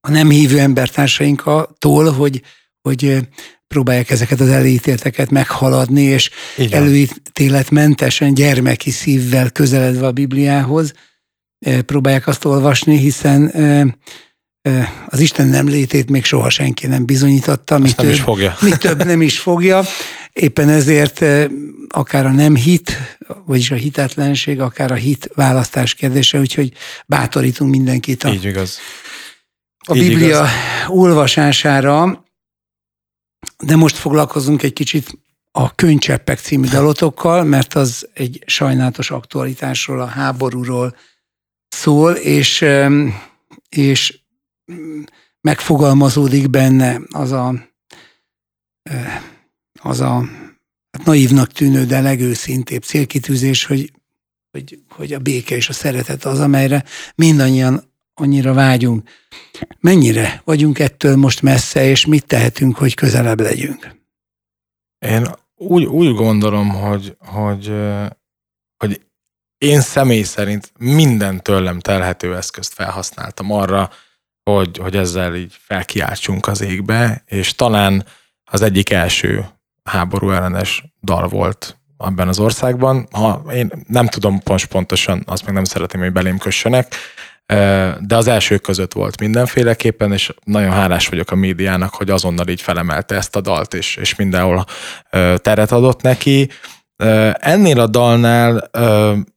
a nem hívő embertársainktól, hogy, hogy próbálják ezeket az elítélteket meghaladni, és előítéletmentesen, gyermeki szívvel közeledve a Bibliához próbálják azt olvasni, hiszen az Isten nem létét még soha senki nem bizonyította. Mi több, nem is fogja. Mi több nem is fogja. Éppen ezért akár a nem hit, vagyis a hitetlenség, akár a hit választás kérdése, úgyhogy bátorítunk mindenkit a, Így igaz. a Így Biblia igaz. olvasására, de most foglalkozunk egy kicsit a Könycseppek című dalotokkal, mert az egy sajnálatos aktualitásról, a háborúról szól, és, és megfogalmazódik benne az a, az a hát naívnak tűnő, de legőszintébb célkitűzés, hogy, hogy, hogy a béke és a szeretet az, amelyre mindannyian annyira vágyunk. Mennyire vagyunk ettől most messze, és mit tehetünk, hogy közelebb legyünk? Én úgy, úgy gondolom, hogy, hogy, hogy én személy szerint minden tőlem telhető eszközt felhasználtam arra, hogy, hogy ezzel így felkiáltsunk az égbe, és talán az egyik első háború ellenes dal volt abban az országban. Ha én nem tudom most pontosan, azt meg nem szeretném, hogy belém kössenek, de az elsők között volt mindenféleképpen, és nagyon hálás vagyok a médiának, hogy azonnal így felemelte ezt a dalt, és, és mindenhol teret adott neki. Ennél a dalnál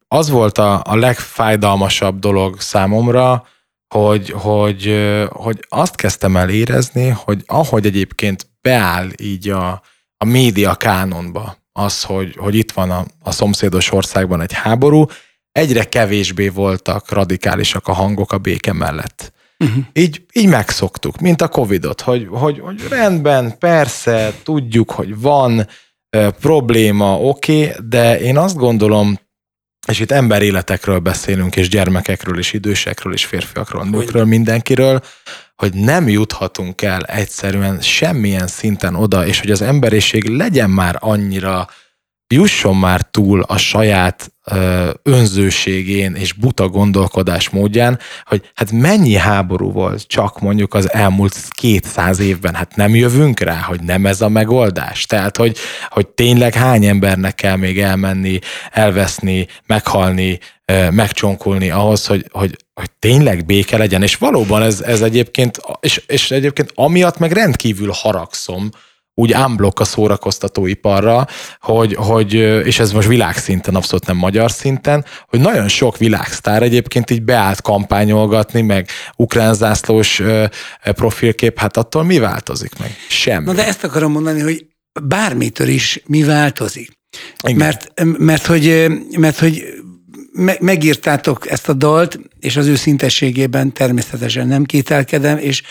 az volt a, a legfájdalmasabb dolog számomra, hogy, hogy, hogy azt kezdtem el érezni, hogy ahogy egyébként beáll így a, a média kánonba az, hogy, hogy itt van a, a szomszédos országban egy háború, egyre kevésbé voltak radikálisak a hangok a béke mellett. Uh-huh. Így, így megszoktuk, mint a Covidot, hogy, hogy, hogy rendben, persze, tudjuk, hogy van e, probléma, oké, okay, de én azt gondolom, és itt emberéletekről beszélünk, és gyermekekről, és idősekről, és férfiakról, nőkről, mindenkiről, hogy nem juthatunk el egyszerűen semmilyen szinten oda, és hogy az emberiség legyen már annyira jusson már túl a saját önzőségén és buta gondolkodás módján, hogy hát mennyi háború volt csak mondjuk az elmúlt 200 évben, hát nem jövünk rá, hogy nem ez a megoldás. Tehát, hogy, hogy tényleg hány embernek kell még elmenni, elveszni, meghalni, megcsonkulni ahhoz, hogy, hogy, hogy tényleg béke legyen. És valóban ez, ez egyébként, és, és egyébként amiatt meg rendkívül haragszom, úgy ámblok a szórakoztatóiparra, hogy, hogy, és ez most világszinten, abszolút nem magyar szinten, hogy nagyon sok világsztár egyébként így beállt kampányolgatni, meg ukrán zászlós profilkép, hát attól mi változik meg? Semmi. Na de ezt akarom mondani, hogy bármitől is mi változik. Igen. Mert, mert, hogy, mert hogy megírtátok ezt a dalt, és az őszintességében természetesen nem kételkedem, és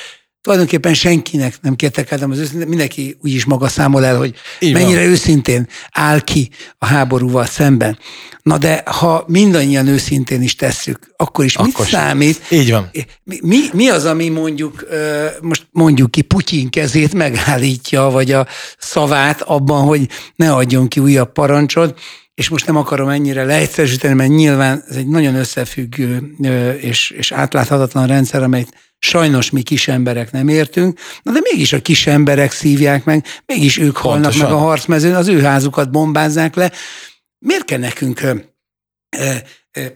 tulajdonképpen senkinek nem kértekedem, az őszintén, mindenki úgyis maga számol el, hogy Így mennyire van. őszintén áll ki a háborúval szemben. Na de ha mindannyian őszintén is tesszük, akkor is akkor mit számít? Így van. Mi, mi az, ami mondjuk, most mondjuk ki Putyin kezét megállítja, vagy a szavát abban, hogy ne adjon ki újabb parancsot, és most nem akarom ennyire leegyszerűsíteni, mert nyilván ez egy nagyon összefüggő és, és átláthatatlan rendszer, amelyet Sajnos mi kis emberek nem értünk, na de mégis a kis emberek szívják meg, mégis ők Pontosan. halnak meg a harcmezőn, az ő házukat bombázzák le. Miért kell nekünk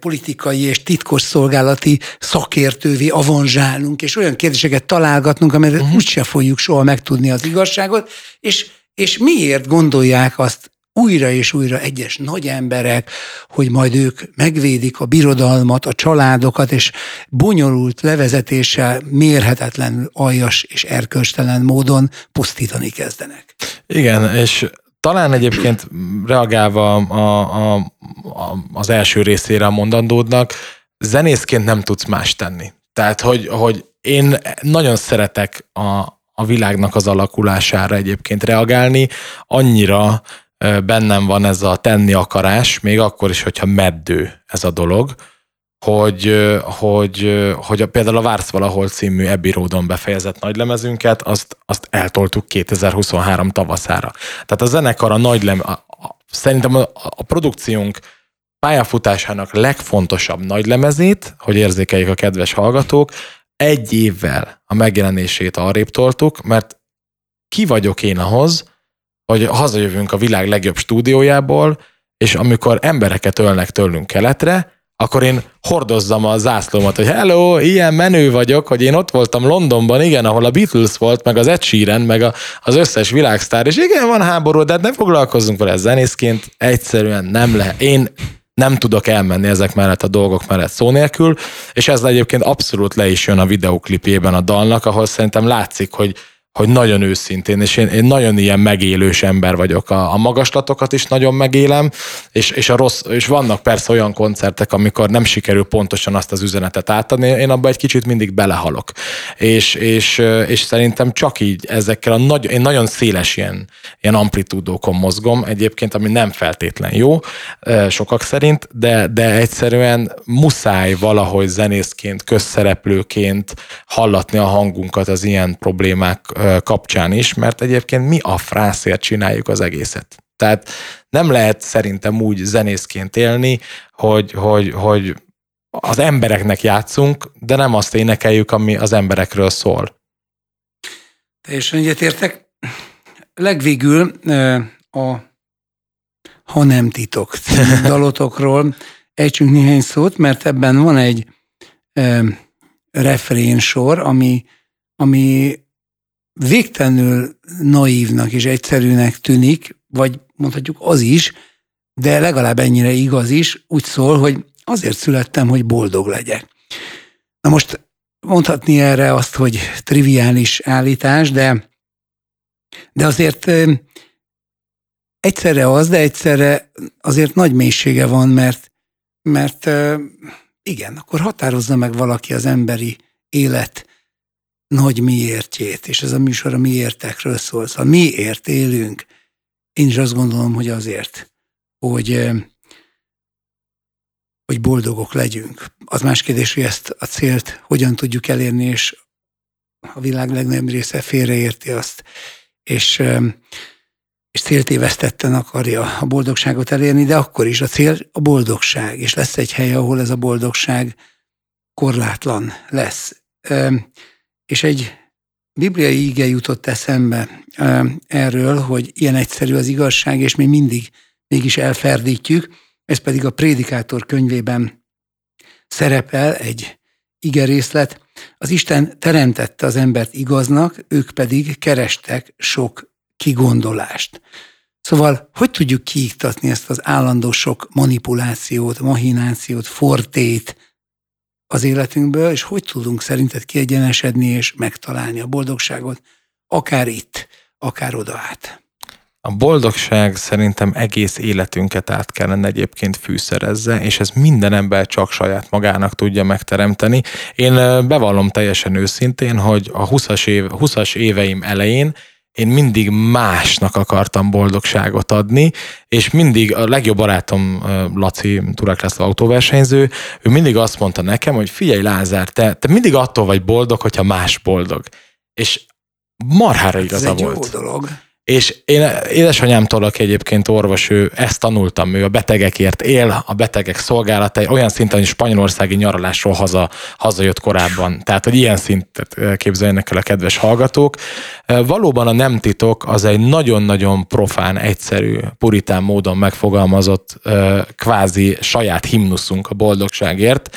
politikai és titkos szolgálati szakértővé avanzsálnunk, és olyan kérdéseket találgatnunk, amelyre uh-huh. úgyse fogjuk soha megtudni az igazságot, és, és miért gondolják azt újra és újra egyes nagy emberek, hogy majd ők megvédik a birodalmat, a családokat, és bonyolult levezetéssel mérhetetlen aljas és erkölcstelen módon pusztítani kezdenek. Igen, és talán egyébként reagálva a, a, a, az első részére a mondandódnak, zenészként nem tudsz más tenni. Tehát, hogy, hogy én nagyon szeretek a, a világnak az alakulására egyébként reagálni, annyira bennem van ez a tenni akarás, még akkor is, hogyha meddő ez a dolog, hogy, hogy, hogy például a Vársz valahol című Abbey Roadon befejezett nagylemezünket, azt, azt eltoltuk 2023 tavaszára. Tehát a zenekar a nagylem, a, a, szerintem a, a produkciónk pályafutásának legfontosabb nagylemezét, hogy érzékeljék a kedves hallgatók, egy évvel a megjelenését arrébb toltuk, mert ki vagyok én ahhoz, hogy hazajövünk a világ legjobb stúdiójából, és amikor embereket ölnek tőlünk keletre, akkor én hordozzam a zászlómat, hogy hello, ilyen menő vagyok, hogy én ott voltam Londonban, igen, ahol a Beatles volt, meg az Ed Sheeran, meg a, az összes világsztár, és igen, van háború, de hát ne foglalkozzunk vele zenészként, egyszerűen nem lehet. Én nem tudok elmenni ezek mellett a dolgok mellett szó nélkül, és ez egyébként abszolút le is jön a videoklipjében a dalnak, ahol szerintem látszik, hogy hogy nagyon őszintén, és én, én nagyon ilyen megélős ember vagyok. A, a magaslatokat is nagyon megélem, és, és, a rossz, és vannak persze olyan koncertek, amikor nem sikerül pontosan azt az üzenetet átadni, én abban egy kicsit mindig belehalok. És, és, és szerintem csak így ezekkel a nagy, én nagyon széles ilyen, ilyen amplitúdókon mozgom egyébként, ami nem feltétlen jó sokak szerint, de, de egyszerűen muszáj valahogy zenészként, közszereplőként hallatni a hangunkat az ilyen problémák kapcsán is, mert egyébként mi a frászért csináljuk az egészet. Tehát nem lehet szerintem úgy zenészként élni, hogy, hogy, hogy az embereknek játszunk, de nem azt énekeljük, ami az emberekről szól. Teljesen egyetértek. Legvégül a Ha nem titok dalotokról ejtsünk néhány szót, mert ebben van egy refrén sor, ami, ami végtelenül naívnak és egyszerűnek tűnik, vagy mondhatjuk az is, de legalább ennyire igaz is, úgy szól, hogy azért születtem, hogy boldog legyek. Na most mondhatni erre azt, hogy triviális állítás, de, de azért egyszerre az, de egyszerre azért nagy mélysége van, mert, mert igen, akkor határozza meg valaki az emberi élet nagy miértjét, és ez a műsor a miértekről szól. Szóval miért élünk? Én is azt gondolom, hogy azért, hogy, hogy boldogok legyünk. Az más kérdés, hogy ezt a célt hogyan tudjuk elérni, és a világ legnagyobb része félreérti azt, és, és céltévesztetten akarja a boldogságot elérni, de akkor is a cél a boldogság, és lesz egy hely, ahol ez a boldogság korlátlan lesz és egy bibliai íge jutott eszembe erről, hogy ilyen egyszerű az igazság, és mi mindig mégis elferdítjük. Ez pedig a Prédikátor könyvében szerepel egy ige részlet. Az Isten teremtette az embert igaznak, ők pedig kerestek sok kigondolást. Szóval, hogy tudjuk kiiktatni ezt az állandó sok manipulációt, mahinációt, fortét, az életünkből, és hogy tudunk szerinted kiegyenesedni és megtalálni a boldogságot, akár itt, akár oda át. A boldogság szerintem egész életünket át kellene egyébként fűszerezze, és ez minden ember csak saját magának tudja megteremteni. Én bevallom teljesen őszintén, hogy a 20-as, év, 20-as éveim elején én mindig másnak akartam boldogságot adni, és mindig a legjobb barátom Laci Turák László autóversenyző, ő mindig azt mondta nekem, hogy figyelj Lázár, te, te mindig attól vagy boldog, hogyha más boldog. És marhára igaza Ez egy volt. jó dolog. És én édesanyámtól, aki egyébként orvos, ő ezt tanultam, ő a betegekért él, a betegek szolgálata, olyan szinten, hogy spanyolországi nyaralásról haza, hazajött korábban. Tehát, hogy ilyen szintet képzeljenek el a kedves hallgatók. Valóban a nem titok az egy nagyon-nagyon profán, egyszerű, puritán módon megfogalmazott kvázi saját himnuszunk a boldogságért,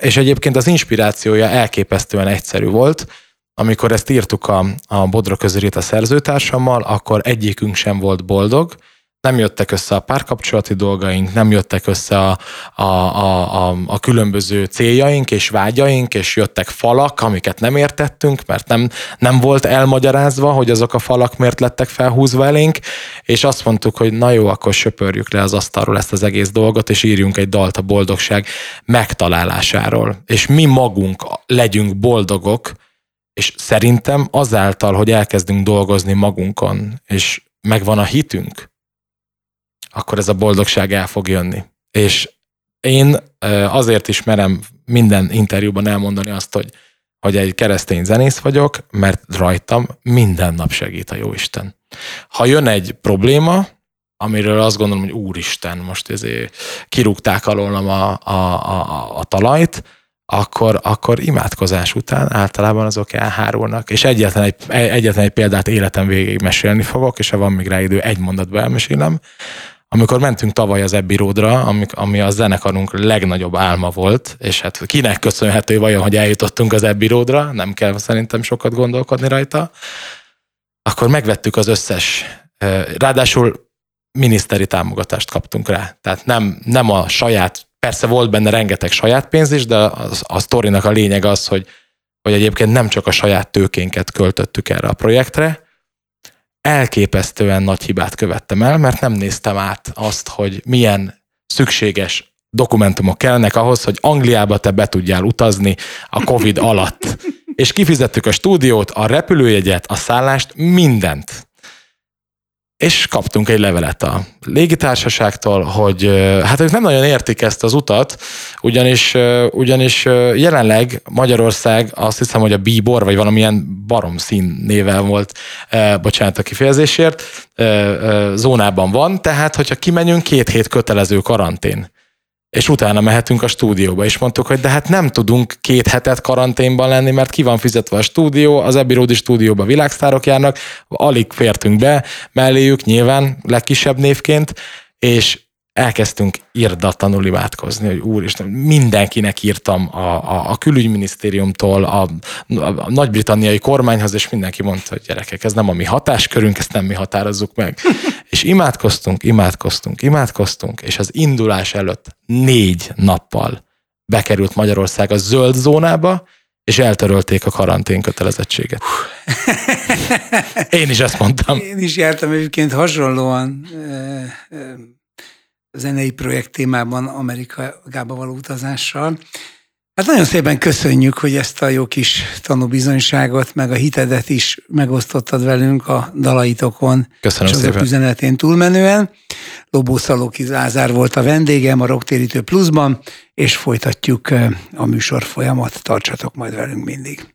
és egyébként az inspirációja elképesztően egyszerű volt, amikor ezt írtuk a, a Bodra közörét a szerzőtársammal, akkor egyikünk sem volt boldog, nem jöttek össze a párkapcsolati dolgaink, nem jöttek össze a, a, a, a, a különböző céljaink és vágyaink, és jöttek falak, amiket nem értettünk, mert nem, nem volt elmagyarázva, hogy azok a falak miért lettek felhúzva elénk, és azt mondtuk, hogy na jó, akkor söpörjük le az asztalról ezt az egész dolgot, és írjunk egy dalt a boldogság megtalálásáról. És mi magunk legyünk boldogok, és szerintem azáltal, hogy elkezdünk dolgozni magunkon, és megvan a hitünk, akkor ez a boldogság el fog jönni. És én azért is merem minden interjúban elmondani azt, hogy, hogy egy keresztény zenész vagyok, mert rajtam minden nap segít a Jóisten. Ha jön egy probléma, amiről azt gondolom, hogy úristen, most ezért kirúgták alólam a, a, a, a talajt, akkor, akkor imádkozás után általában azok elhárulnak. És egyetlen egy, egyetlen egy példát életem végéig mesélni fogok, és ha van még rá idő, egy mondatba elmesélem. Amikor mentünk tavaly az Abbey Roadra, ami, ami a zenekarunk legnagyobb álma volt, és hát kinek köszönhető vajon, hogy eljutottunk az Abbey Roadra, nem kell szerintem sokat gondolkodni rajta, akkor megvettük az összes, ráadásul miniszteri támogatást kaptunk rá. Tehát nem, nem a saját, persze volt benne rengeteg saját pénz is, de a, a sztorinak a lényeg az, hogy, hogy egyébként nem csak a saját tőkénket költöttük erre a projektre, elképesztően nagy hibát követtem el, mert nem néztem át azt, hogy milyen szükséges dokumentumok kellnek ahhoz, hogy Angliába te be tudjál utazni a Covid alatt. És kifizettük a stúdiót, a repülőjegyet, a szállást, mindent és kaptunk egy levelet a légitársaságtól, hogy hát ők nem nagyon értik ezt az utat, ugyanis, ugyanis jelenleg Magyarország azt hiszem, hogy a Bíbor, vagy valamilyen baromszín nével volt, bocsánat a kifejezésért, zónában van, tehát hogyha kimenjünk, két hét kötelező karantén és utána mehetünk a stúdióba, és mondtuk, hogy de hát nem tudunk két hetet karanténban lenni, mert ki van fizetve a stúdió, az Abbey Road stúdióba világsztárok járnak, alig fértünk be, melléjük nyilván legkisebb névként, és elkezdtünk irdatlanul imádkozni, hogy úristen, mindenkinek írtam a, a, a külügyminisztériumtól, a, a nagy-britanniai kormányhoz, és mindenki mondta, hogy gyerekek, ez nem a mi hatáskörünk, ezt nem mi határozzuk meg. és imádkoztunk, imádkoztunk, imádkoztunk, és az indulás előtt négy nappal bekerült Magyarország a zöld zónába, és eltörölték a karantén kötelezettséget. Én is ezt mondtam. Én is jártam egyébként hasonlóan zenei projekt témában Amerikába való utazással. Hát nagyon szépen köszönjük, hogy ezt a jó kis tanúbizonyságot, meg a hitedet is megosztottad velünk a dalaitokon. Köszönöm és szépen. üzenetén túlmenően. Lobó Szalóki Lázár volt a vendégem a Rocktérítő Pluszban, és folytatjuk a műsor folyamat. Tartsatok majd velünk mindig.